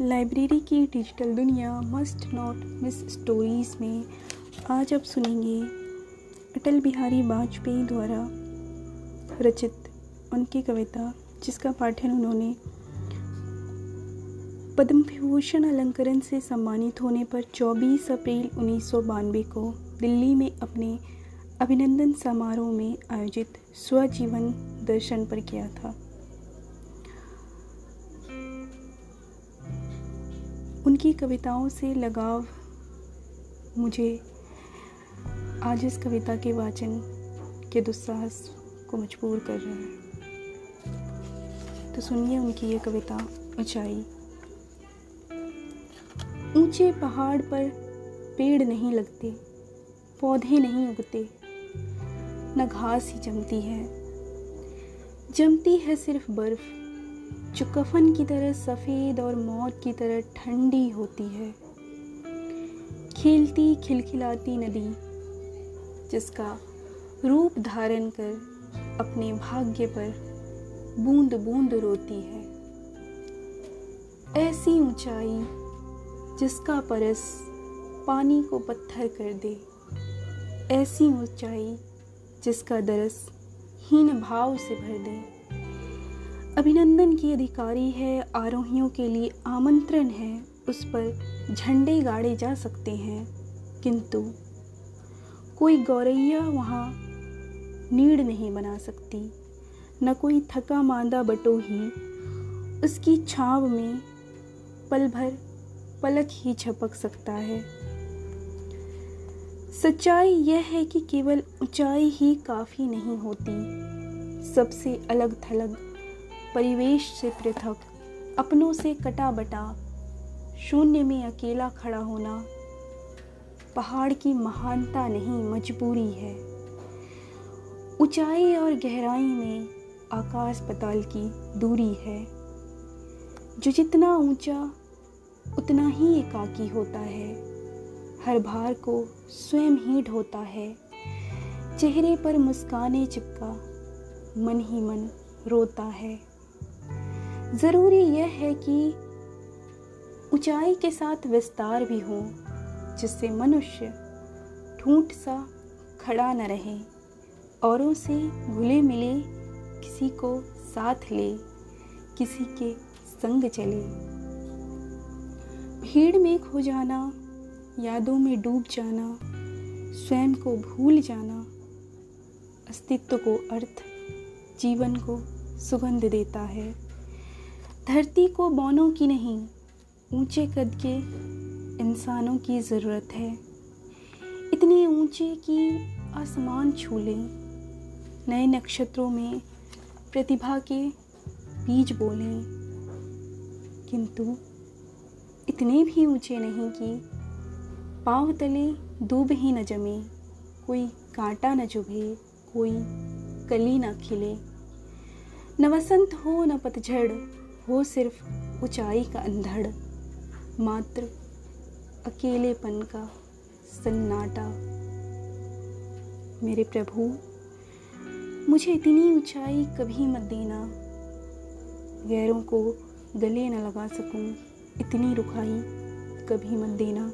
Library की digital दुनिया must not miss stories में आज आप सुनेंगे अटल बिहारी वाजपेयी द्वारा रचित उनकी कविता, जिसका पाठन उन्होंने पद्म विभूषण अलंकरण से सम्मानित होने पर 24 अप्रैल उन्नीस सौ बानवे को दिल्ली में अपने अभिनंदन समारोह में आयोजित स्वजीवन दर्शन पर किया था। उनकी कविताओं से लगाव मुझे आज इस कविता के वाचन के दुस्साहस को मजबूर कर रहा है। तो सुनिए उनकी ये कविता, ऊंचाई। ऊँचे पहाड़ पर पेड़ नहीं लगते, पौधे नहीं उगते, न घास ही जमती है। जमती है सिर्फ़ बर्फ़ जो कफन की तरह सफ़ेद और मौत की तरह ठंडी होती है। खेलती खिलखिलाती नदी, जिसका रूप धारण कर अपने भाग्य पर बूंद बूंद रोती है। ऐसी ऊंचाई जिसका परस पानी को पत्थर कर दे, ऐसी ऊंचाई जिसका दरस हीन भाव से भर दे। अभिनंदन की अधिकारी है, आरोहियों के लिए आमंत्रण है, उस पर झंडे गाड़े जा सकते हैं। किंतु कोई गौरैया वहाँ नीड़ नहीं बना सकती। न कोई थका मांदा बटोही उसकी छाव में पल भर पलक ही झपक सकता है। सच्चाई यह है कि केवल ऊंचाई ही काफ़ी नहीं होती, सबसे अलग थलग परिवेश से पृथक, अपनों से कटा बटा शून्य में अकेला खड़ा होना। पहाड़ की महानता नहीं, मजबूरी है। ऊंचाई और गहराई में आकाश पताल की दूरी है। जो जितना ऊँचा, उतना ही एकाकी होता है। हर भार को स्वयं ही ढोता है। चेहरे पर मुस्काने चिपका, मन ही मन रोता है। ज़रूरी यह है कि ऊंचाई के साथ विस्तार भी हो, जिससे मनुष्य ठूंठ सा खड़ा न रहे औरों से घुले मिले, किसी को साथ ले, किसी के संग चले। भीड़ में खो जाना, यादों में डूब जाना, स्वयं को भूल जाना, अस्तित्व को अर्थ, जीवन को सुगंध देता है। धरती को बौनों की नहीं, ऊँचे कद के इंसानों की ज़रूरत है। इतने ऊँचे कि आसमान छू लें। नए नक्षत्रों में प्रतिभा के बीज बोलें। किंतु इतने भी ऊँचे नहीं कि पाँव तले दूब ही न जमे, कोई कांटा न चुभे, कोई कली न खिले। न वसंत हो न पतझड़ हो सिर्फ़ ऊंचाई का अंधड़, मात्र अकेलेपन का सन्नाटा। मेरे प्रभु, मुझे इतनी ऊंचाई कभी मत देना। गैरों को गले न लगा सकूँ, इतनी रुखाई कभी मत देना।